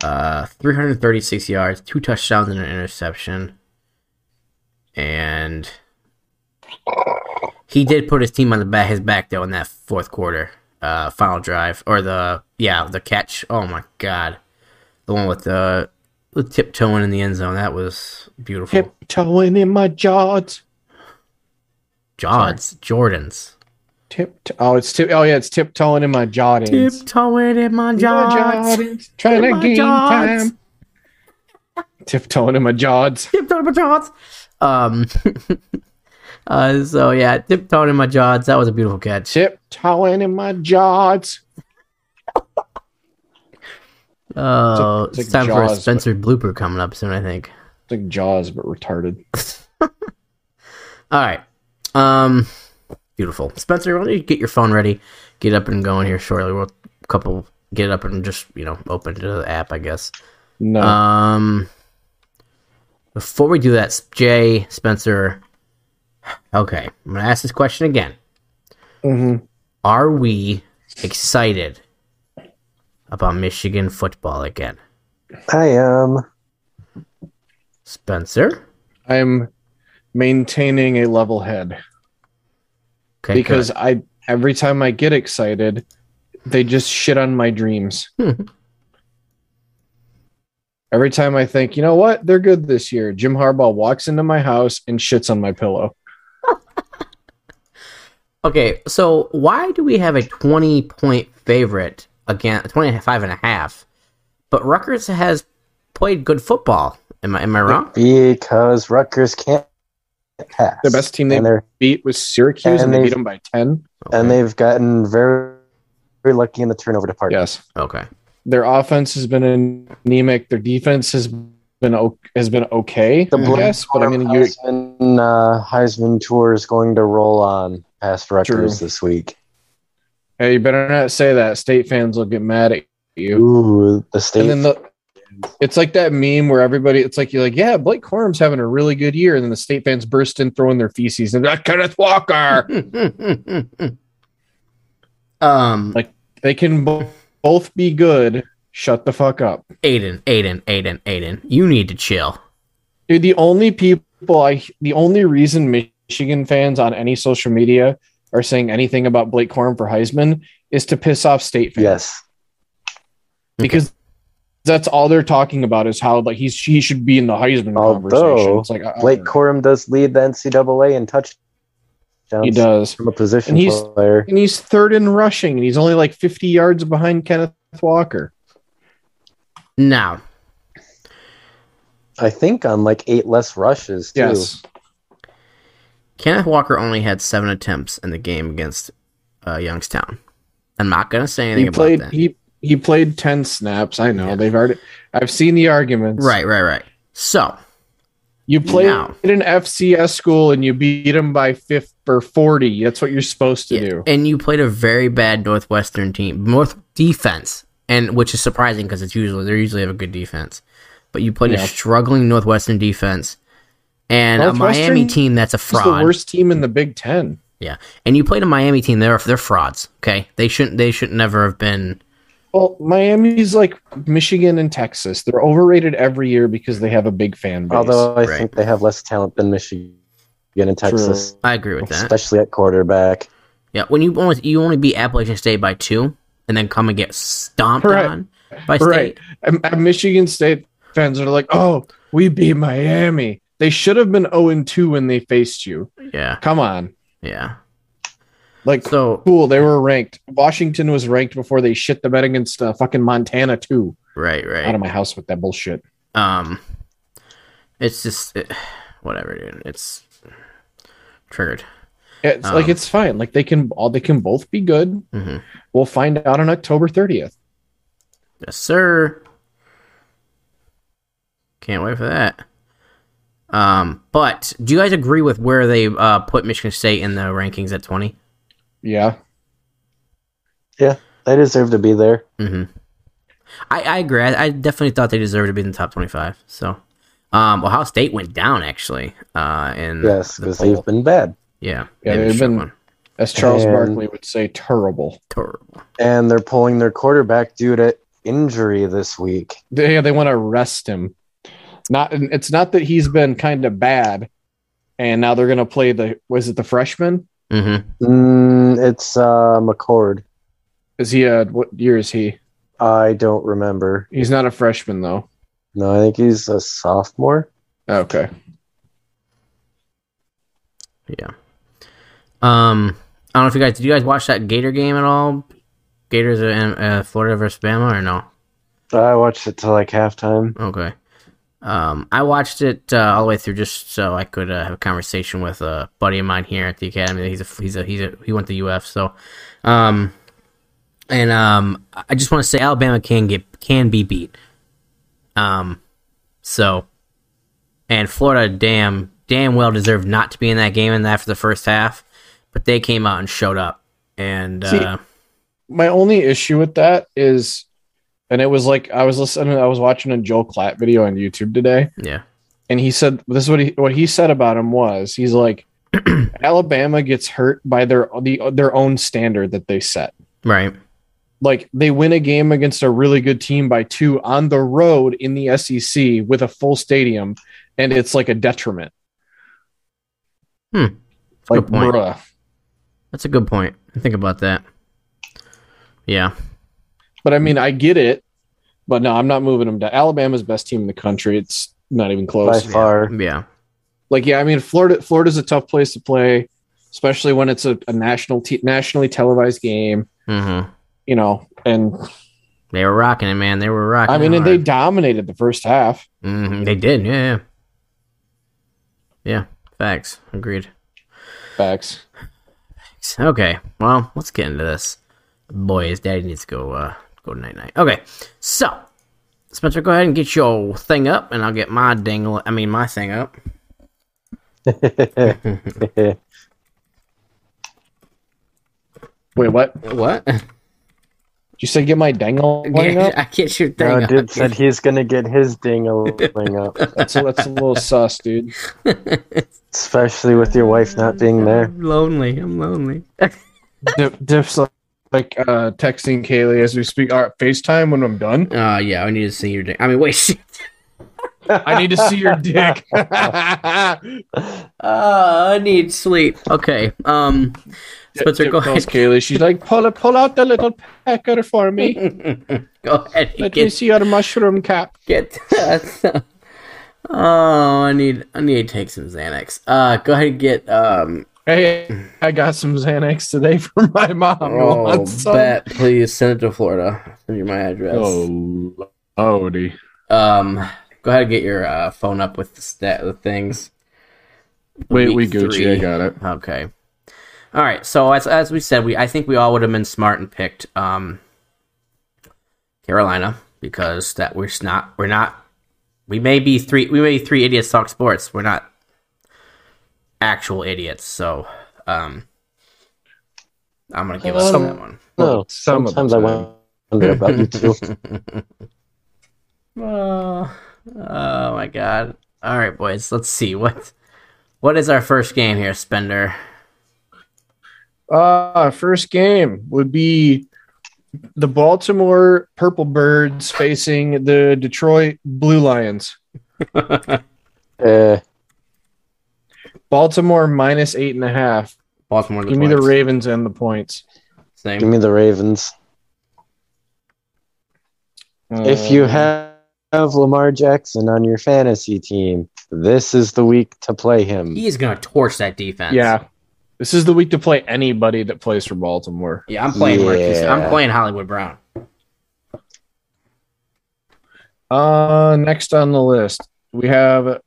uh 336 yards, two touchdowns and an interception. And he did put his team on the back his back though in that fourth quarter, uh final drive or the yeah, the catch. Oh my god. The one with the with tiptoeing in the end zone. That was beautiful. Tiptoeing in my jaws. Jods, Jordans. Tip. Oh, it's tip. Oh yeah, it's tiptoeing in my Jordans. Tiptoeing in my Jods. Jordans. Trying In to gain time. Tiptoeing in my Jods. Tiptoeing in my Jods. Um. uh. So yeah, tiptoeing in my Jods. That was a beautiful catch. Tiptoeing in my Jods. Oh, It's it's, like- it's like time for a Jaws, Spencer blooper coming up soon. I think. It's like Jaws, but retarded. All right. Um. Beautiful, Spencer. Why don't you get your phone ready? Get up and going here shortly. We'll couple get up and just you know open to the app. I guess. No. Um, before we do that, Jay Spencer. Okay, I'm gonna ask this question again. Mm-hmm. Are we excited about Michigan football again, I am. Spencer? I'm maintaining a level head Okay, because I every time I get excited, they just shit on my dreams. Every time I think, you know what, they're good this year, Jim Harbaugh walks into my house and shits on my pillow. okay, so why do we have a 20 point favorite again, 25 and a half, but Rutgers has played good football? Am I am I wrong? Because Rutgers can't pass. The best team they and they're beat was Syracuse, and, And they beat them by ten. and they've gotten very, very lucky in the turnover department. Yes, okay. their offense has been anemic. Their defense has been o- has been okay. The I guess, but I mean, you Heisman, uh, Heisman tour is going to roll on past Rutgers True. this week. Hey, you better not say that. State fans will get mad at you. Ooh, the state. And then the it's like that meme where everybody it's like you're like, yeah, Blake Corum's having a really good year, and then the state fans burst in throwing their feces and that Kenneth Walker. um, Like- they can bo- both be good. Shut the fuck up. Aiden, Aiden, Aiden, Aiden, you need to chill. Dude, the only people I the only reason Michigan fans on any social media are saying anything about Blake Corum for Heisman is to piss off state fans. yes. Because that's all they're talking about is how like he's he should be in the Heisman Although, conversation. It's like I- I Blake don't. Corum does lead the NCAA in touchdowns he does. from a position And he's- player. And he's third in rushing, and he's only like 50 yards behind Kenneth Walker. Now, I think on like eight less rushes too. Yes. Kenneth Walker only had seven attempts in the game against uh, Youngstown. I'm not gonna say anything He about played that. he he played 10 snaps. I know. Yeah. They've already I've seen the arguments. right, right, right. So, You played Now. in an FCS school and you beat them by 50 or 40. That's what you're supposed to yeah, do. and you played a very bad Northwestern team, North defense, and which is surprising because it's usually they usually have a good defense, but you played Yeah. a struggling Northwestern defense and a Miami team that's a It's the fraud. worst team in the Big Ten. Yeah, and you played a Miami team. They're they're frauds. Okay, they shouldn't they should never have been. Well, Miami's like Michigan and Texas. They're overrated every year because they have a big fan base. Although I Right. think they have less talent than Michigan and Texas, I agree with that. especially at quarterback. Yeah, when you only you only beat Appalachian State by two, and then come and get stomped Right. on by State. right, and, and Michigan State fans are like, "Oh, we beat Miami." They should have been zero and two when they faced you. Yeah, Come on, yeah. like So cool. They were ranked. Washington was ranked before they shit the bed against uh, fucking Montana too. right, right. Out of my house with that bullshit. Um, it's just it, whatever, dude. It's triggered. It's Um, like it's fine. Like they can all they can both be good. hmm We'll find out on October thirtieth. Yes, sir. Can't wait for that. Um, but do you guys agree with where they uh, put Michigan State in the rankings at twenty? Yeah, Yeah, They deserve to be there. Mm-hmm. I, I agree. I, I definitely thought they deserved to be in the top twenty-five. So, um, Ohio State went down actually. Uh, in Yes, because poll. they've been bad. yeah, Yeah, they they've been- one. as Charles And- Barkley would say, terrible. terrible. And they're pulling their quarterback due to injury this week. They they want to arrest him. Not it's not that he's been kind of bad, and now they're gonna play the was it the freshman? Mm-hmm. Mm, it's uh, McCord. Is he a what year is he? I don't remember. He's not a freshman though. No, I think he's a sophomore. Okay. Yeah. Um, I don't know if you guys did. You guys watch that Gator game at all? Gators in uh, Florida versus Bama or no? I watched it till like halftime. Okay. Um, I watched it uh, all the way through just so I could uh, have a conversation with a buddy of mine here at the academy. He's a he's a he's a he went to UF. So, um, and um, I just want to say Alabama can get can be beat. Um, so, and Florida, damn damn well deserved not to be in that game and after the first half, but they came out and showed up. And See, uh, My only issue with that is, and it was like I was listening, I was watching a Joel Klatt video on YouTube today, yeah, and he said this is what he what he said about him was he's like Alabama gets hurt by their the their own standard that they set. right, Like they win a game against a really good team by two on the road in the SEC with a full stadium, and it's like a detriment. Hmm. Like, Good point. bruh. that's a good point. Think about that. Yeah. But I mean, I get it. But no, I'm not moving them to Alabama's best team in the country. It's not even close. By close. far. Yeah. Like, yeah, I mean, Florida, Florida's a tough place to play, especially when it's a, a national, te- nationally televised game. Mm-hmm. You know, and They were rocking it, man. They were rocking. I mean, it and they dominated the first half. Mhm, they did. Yeah, yeah. Yeah. Facts. Agreed. Facts. Okay. Well, let's get into this. Boys, Daddy needs to go. Uh, go night night. Okay. So, Spencer, go ahead and get your thing up, and I'll get my dingle. I mean, my thing up. Wait, what? Did What? you say get my dangle line up? I get your thing no, up. dude said he's gonna get his ding-a-ling up, That's a, that's a little sus, dude. especially with your wife not being there. I'm lonely. I'm lonely. Dip, Diff's like, like uh, texting Kaylee as we speak. All right, FaceTime when I'm done. Uh, yeah. I need to see your dick. I mean, wait. Shit. I need to see your dick. Uh, I need sleep. Okay. Um, Spencer, go ahead. Kaylee, she's like, pull it, pull out the little pecker for me. go ahead. Let me see your mushroom cap. get. That. oh, I need. I need to take some Xanax. Uh, go ahead and get. Um. Hey, I got some Xanax today for my mom. Oh, bet. Please send it to Florida. Send you my address. Oh, lordy. Um. Go ahead and get your uh, phone up with the stat the things. Wait, we Gucci. three. I got it. Okay. All right. So as as we said, we I think we all would have been smart and picked um Carolina because that we're not we're not we may be three we may be three idiots talk sports. We're not actual idiots. So um I'm gonna give us Um, that one. No, Some of sometimes I wonder about you two. oh, oh my god. All right, boys. Let's see what what is our first game here, Spender. Uh, first game would be the Baltimore Purple Birds facing the Detroit Blue Lions. Uh, Baltimore minus eight and a half. Baltimore. Give me the points. Ravens and the points. Same. give me the Ravens. If you Uh, have, have Lamar Jackson on your fantasy team, this is the week to play him. He's gonna torch that defense. yeah, this is the week to play anybody that plays for Baltimore. Yeah, I'm playing Marcus. I'm playing Hollywood Brown. Uh, next on the list, we have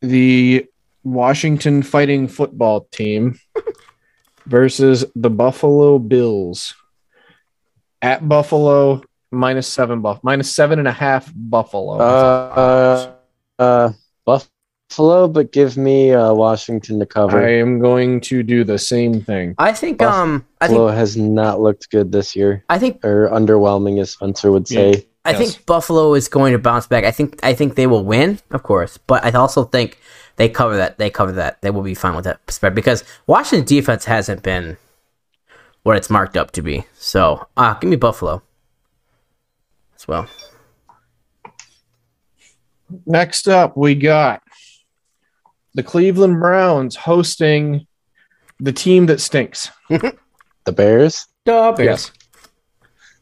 the Washington Fighting Football Team versus the Buffalo Bills at Buffalo minus seven buff minus seven and a half Buffalo. Uh, uh, uh, Buffalo, but give me uh, Washington to cover. I am going to do the same thing. I think Buff- um I Buffalo think has not looked good this year, I think or underwhelming, as Spencer would say. I Yes. think Buffalo is going to bounce back. I think I think they will win, of course, but I also think they cover that. They cover that. They will be fine with that spread because Washington defense hasn't been what it's marked up to be. So, uh, give me Buffalo as well. Next up, we got the Cleveland Browns hosting the team that stinks. The Bears. Yes.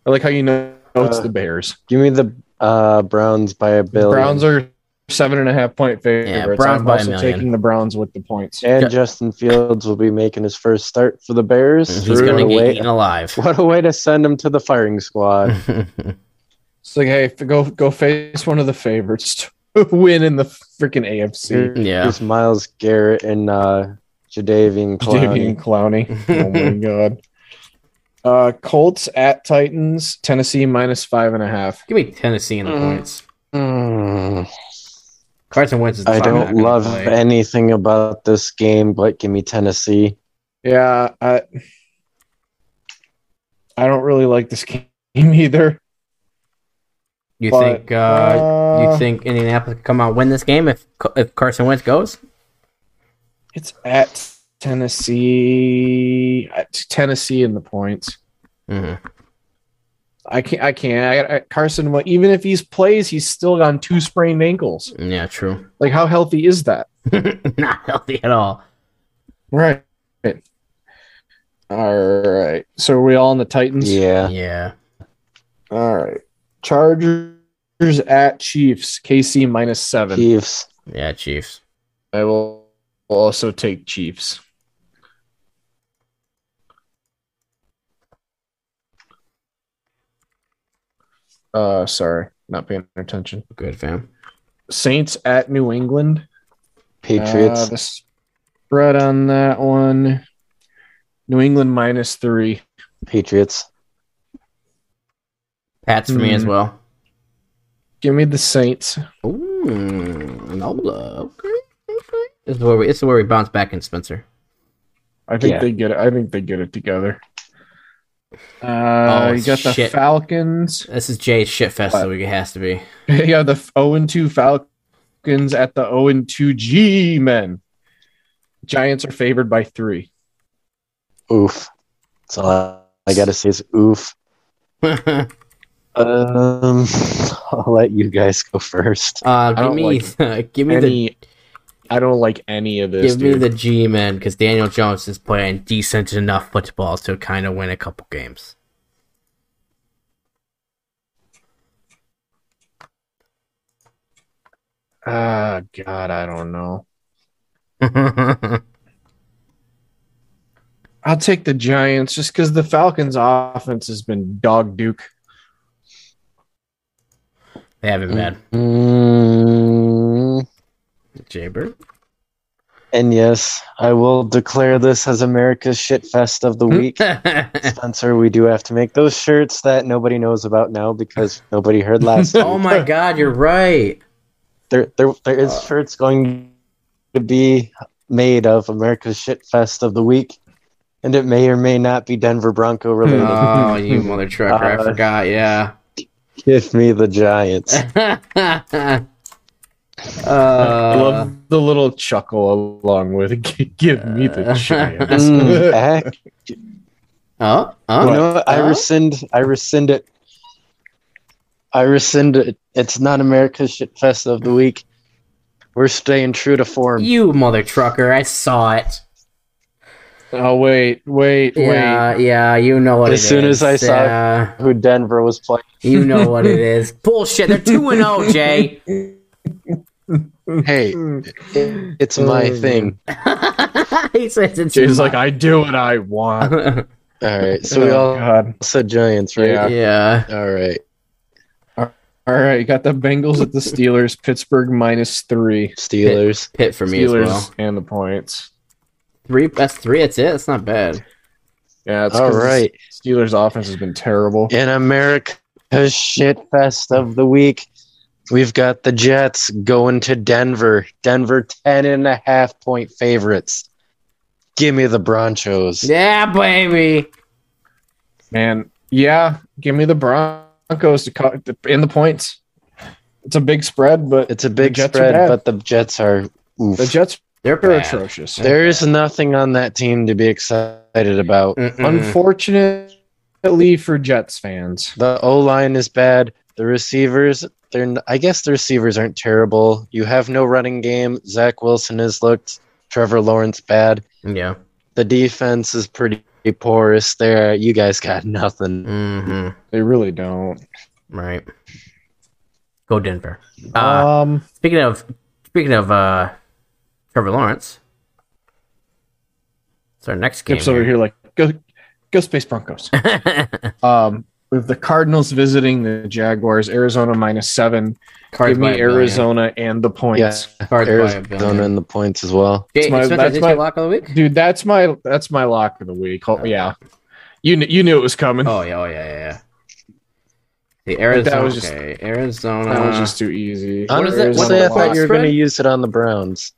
I like how you know it's Uh, the Bears. Give me the uh, Browns by a billion. Browns are seven and a half point favorites. Browns I'm by a also million. taking the Browns with the points. and Yeah. Justin Fields will be making his first start for the Bears. He's What going a to get way- eaten alive. What a way to send him to the firing squad. It's like, hey, go go face one of the favorites to win in the freaking AFC. yeah. Here's Myles Garrett and uh, Jadeveon Davian Clowney. Clowney. Oh my god. Uh, Colts at Titans. Tennessee minus five and a half. Give me Tennessee in the Mm. points. Mm, Carson Wentz is I don't love play. anything about this game, but give me Tennessee. Yeah, I I don't really like this game either. You but, think uh, uh, you think Indianapolis can come out win this game if if Carson Wentz goes? It's at Tennessee. Tennessee in the points. Mm-hmm. I can't. I can't. I, I, Carson, well, even if he plays, he's still on two sprained ankles. Yeah, true. Like, how healthy is that? not healthy at all. Right. All right. So are we all on the Titans? Yeah. Yeah. All right. Chargers at Chiefs. KC minus seven. Chiefs. Yeah, Chiefs. I will also take Chiefs. Uh, sorry, not paying attention. Good fam. Saints at New England. Patriots. Uh, the spread on that one. New England minus three. Patriots. Pats for me as Hmm. well. Give me the Saints. Ooh, Nola. Okay. okay. This is where we this is where we bounce back in Spencer. I think Yeah. they get it. I think they get it together. Uh, Oh, you got the shit. Falcons. This is Jay's shit shitfest, so it has to be. yeah, the 0 and 2 Falcons at the 0 and 2 G men. Giants are favored by three. Oof. That's all I, I gotta say is oof. uh, Um, I'll let you guys go first. give don't me, give me the, Any, I don't like any of this. give me the G man because Daniel Jones is playing decent enough football to kind of win a couple games. Ah, God, I don't know. I'll take the Giants just because the Falcons' offense has been dog duke. They haven't bad. Mm, Jaybird. and yes, I will declare this as America's shit fest of the week. Spencer, we do have to make those shirts that nobody knows about now because nobody heard last week. oh my God, you're right. There, there, there is Uh, shirts going to be made of America's shit fest of the week. and it may or may not be Denver Bronco related. Oh, you mother trucker! I Uh, forgot. Yeah. Give me the Giants. Uh, I love the little chuckle along with. Give me the Uh, Giants. Mm, heck, you oh, oh, know what? I Huh? rescind. I rescind it. I rescind it. It's not America's shit fest of the week. We're staying true to form. you mother trucker! I saw it. oh wait, wait, Yeah, wait. yeah, you know what As it soon is. as I saw- Yeah, Who Denver was playing? you know what it is. Bullshit. They're two and zero, Jay. Hey, it- it's my Oh. thing. he says it's Jay's like, I do what I want. All right, so oh, we Oh, all God. said Giants, right? Yeah. yeah. All right, All right, you got the Bengals at the Steelers. Pittsburgh minus three. Steelers. Pit for me Steelers as well. and the points. Three. That's three. That's it. That's not bad. Yeah, it's All 'cause the right. Steelers offense has been terrible. In America's shit fest of the week, we've got the Jets going to Denver. Denver 10 and a half point favorites. Give me the Broncos. Yeah, baby. Man, yeah, give me the Broncos to cut in the points. It's a big spread, but It's a big The Jets are spread, but the Jets are oof. the Jets They're are bad. atrocious. there is nothing on that team to be excited about. Mm-mm. Unfortunately for Jets fans, The O line is bad. The receivers, they're I guess the receivers aren't terrible. You have no running game. Zach Wilson has looked. Trevor Lawrence bad. Yeah. The defense is pretty porous there. You guys got nothing. Mm-hmm. they really don't. Right. Go Denver. Uh, um, speaking of speaking of uh, Trevor Lawrence, it's our next game. Kip's over here like go, go Space Broncos. um, with the Cardinals visiting the Jaguars, Arizona minus seven. Cards give me a billion. Arizona and the points. Yeah, Cards Arizona and the points as well. Jay, That's my- Spencer, that's my- lock of the week? Dude, that's my that's my lock of the week. Oh, yeah, you kn- you knew it was coming. Oh yeah, oh yeah, yeah. yeah. The Arizona. that was just- okay, Arizona. that was just too easy. What is it? Honestly, What's I the thought point you were going to use it on the Browns.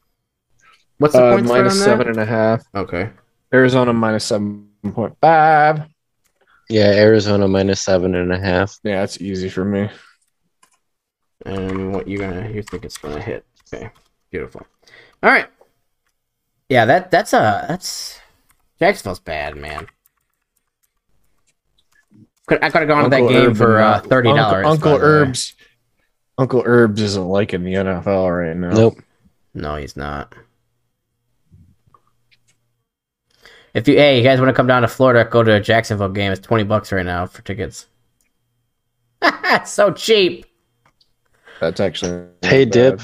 What's the Uh, point spread minus on seven and a half. that? Okay. Arizona minus seven point five. Yeah, Arizona minus seven and a half. Yeah, that's easy for me. And what you gonna you think it's gonna hit? Okay, beautiful. All right. Yeah, that that's a that's Jacksonville's bad, man. Could, I could have gone to that game Herb for uh, uh, thirty dollars. Uncle, Uncle Herbs. Uncle Herbs isn't liking the NFL right now. Nope. No, he's not. If you hey, you guys want to come down to Florida, go to a Jacksonville game. It's twenty bucks right now for tickets. so cheap. That's actually Hey, not Dip.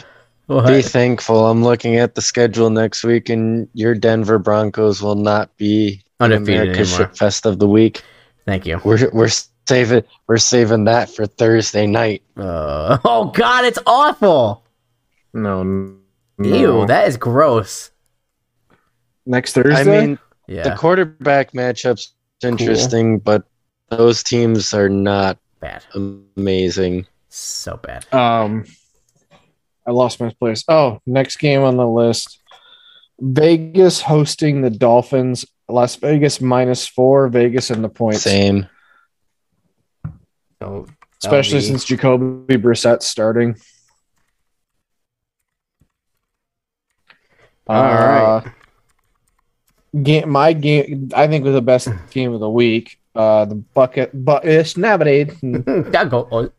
What? Be thankful. I'm looking at the schedule next week, and your Denver Broncos will not be Undefeated America's anymore. shit fest of the week. Thank you. We're we're saving we're saving that for Thursday night. Uh, oh God, it's awful. No, n- Ew, that is gross. next Thursday. I mean, the quarterback matchups interesting, but those teams are not bad. amazing. So bad. Um, I lost my place. Oh, next game on the list: Vegas hosting the Dolphins. Las Vegas minus four. Vegas in the points, Same. So especially be- since Jacoby Brissett's starting. All right. Game, my game, I think was the best game of the week. Uh, the bucket, but it's navigate I'll go. oh,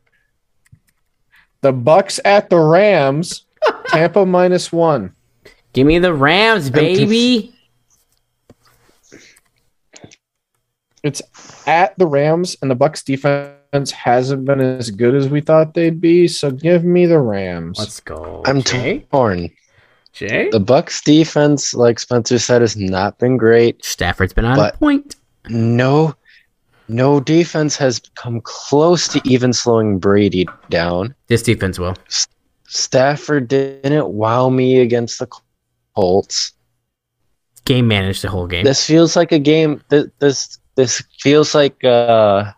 the Bucks at the Rams. Tampa minus one. Give me the Rams, baby. it's at the Rams, and the Bucks defense hasn't been as good as we thought they'd be. So give me the Rams. Let's go. I'm Jay. torn. Jay. The Bucks defense, like Spencer said, has not been great. Stafford's been on But- point. No, no defense has come close to even slowing Brady down. This defense will. Stafford didn't wow me against the Colts. Game managed the whole game. This feels like a game. This this, this feels like uh,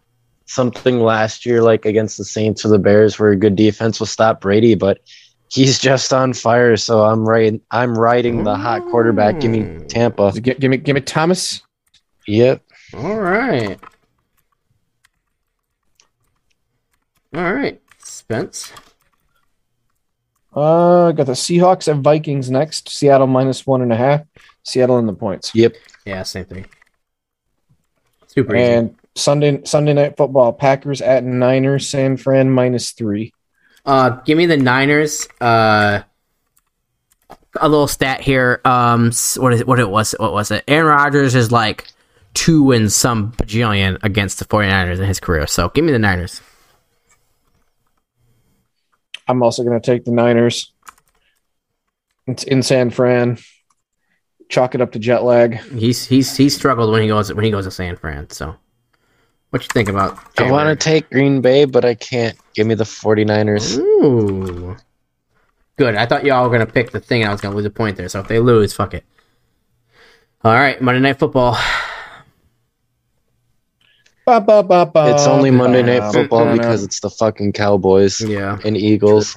something last year, like against the Saints or the Bears, where a good defense will stop Brady, but he's just on fire. So I'm right. I'm riding the hot quarterback. Give me. Tampa. Give, give me, give me Thomas. Yep. All right. All right, Spence. Uh, got the Seahawks and Vikings next. Seattle minus one and a half. Seattle in the points. Yep. Yeah, same thing. Super easy. And Sunday Sunday night football. Packers at Niners. San Fran minus three. Uh, give me the Niners. Uh, a little stat here. Um, what is it? What it was? What was it? Aaron Rodgers is like two and some bajillion against the 49ers in his career. So give me the Niners. I'm also going to take the Niners. It's in San Fran. Chalk it up to jet lag. He's he's he's struggled when he goes when he goes to San Fran. So, what you think about? I want to take Green Bay, but I can't. Give me the 49ers. Ooh, good. I thought y'all were gonna pick the thing. I was gonna lose a point there. So if they lose, fuck it. All right, Monday Night Football. Ba, ba, ba, ba, It's only Monday Night Football because it's the fucking Cowboys Yeah. and Eagles.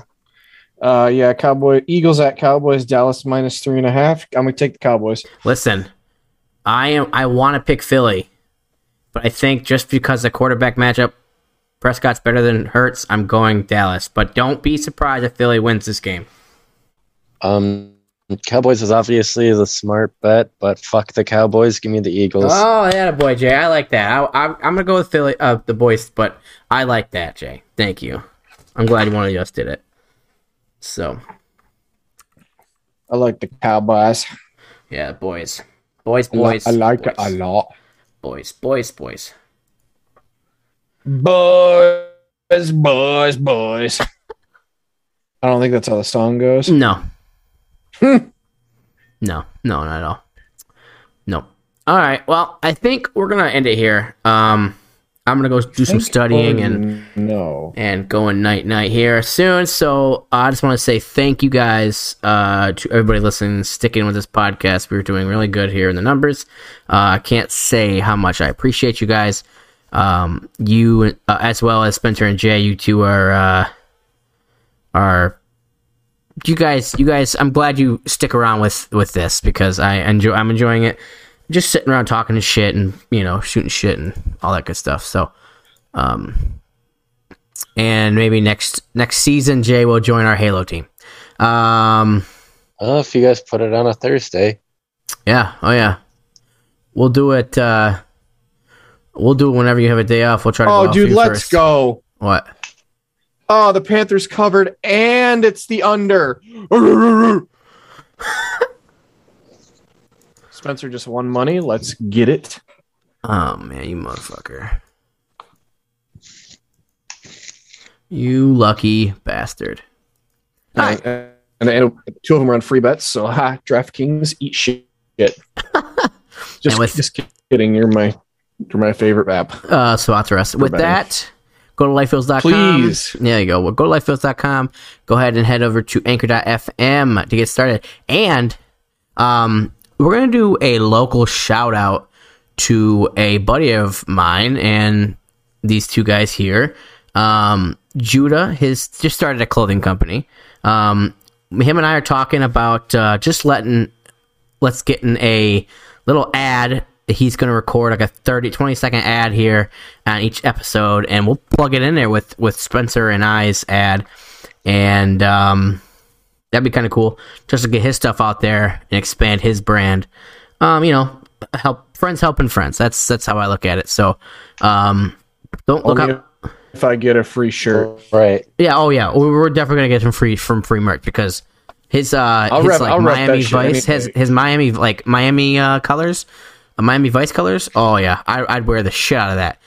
Uh, yeah, Cowboy Eagles at Cowboys. Dallas minus three and a half. I'm gonna take the Cowboys. Listen, I am. I want to pick Philly, but I think just because the quarterback matchup, Prescott's better than Hurts. I'm going Dallas. But don't be surprised if Philly wins this game. Um, Cowboys is obviously the smart bet, but fuck the Cowboys. Give me the Eagles. Oh, yeah, boy, Jay. I like that. I, I, I'm gonna go with Philly. Uh, the boys, but I like that, Jay. Thank you. I'm glad one of us did it. So I like the Cowboys. yeah, boys, boys, boys. I like it a lot. Boys, boys, boys. Boys, boys, boys. I don't think that's how the song goes. No. No, no, not at all. No. All right. Well, I think we're gonna end it here. Um, I'm gonna go do some studying and no. and going night night here soon. So I just want to say thank you guys uh, to everybody listening, sticking with this podcast. We're doing really good here in the numbers. Uh, I can't say how much I appreciate you guys. Um, you uh, as well as Spencer and Jay. You two are uh, are you guys. You guys. I'm glad you stick around with with this because I enjoy. I'm enjoying it. Just sitting around talking to shit and you know shooting shit and all that good stuff. So. Um, and maybe next next season Jay will join our Halo team. Um, Oh, if you guys put it on a Thursday, yeah, oh yeah, we'll do it. Uh, we'll do it whenever you have a day off. We'll try to. go Oh, off dude, let's first. go. What? Oh, the Panthers covered, and it's the under. Spencer just won money. Let's get it. Oh man, you motherfucker! You lucky bastard! Hi. And, and, and two of them are on free bets. So, ha, DraftKings, eat shit. just, with- just kidding. You're my, you're my favorite app. uh, sponsor us. With better. that, go to lifefuels.com. Please. There you go. Well, go to lifefuels.com. Go ahead and head over to anchor.fm to get started. And um, we're going to do a local shout out to a buddy of mine and these two guys here. Um, Judah has just started a clothing company. Um, him and I are talking about uh, just letting let's get in a little ad he's going to record like a 30 20 second ad here on each episode and we'll plug it in there with with spencer and i's ad and um that'd be kind of cool just to get his stuff out there and expand his brand um you know help friends helping friends that's that's how i look at it so um don't look Only up if I get a free shirt. right? yeah, oh yeah, we- we're definitely gonna get some free from free merch because his uh I'll his rep- like I'll Miami shit Vice his anyway. his Miami like Miami uh colors, uh, Miami Vice colors. Oh yeah, I, I'd wear the shit out of that.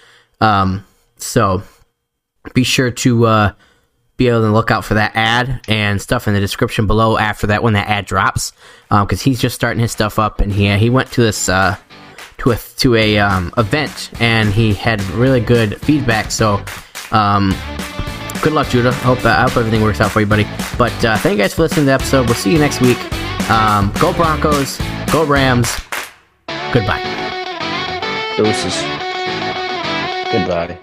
Um, so be sure to uh be able to look out for that ad and stuff in the description below after that when that ad drops, because he's just starting his stuff up and he he went to this uh to a to a um, event and he had really good feedback. So um, good luck, Judah. Hope uh, I hope everything works out for you, buddy. But uh, thank you guys for listening to the episode. We'll see you next week. Um, go Broncos. Go Rams. Goodbye. Doses. Goodbye.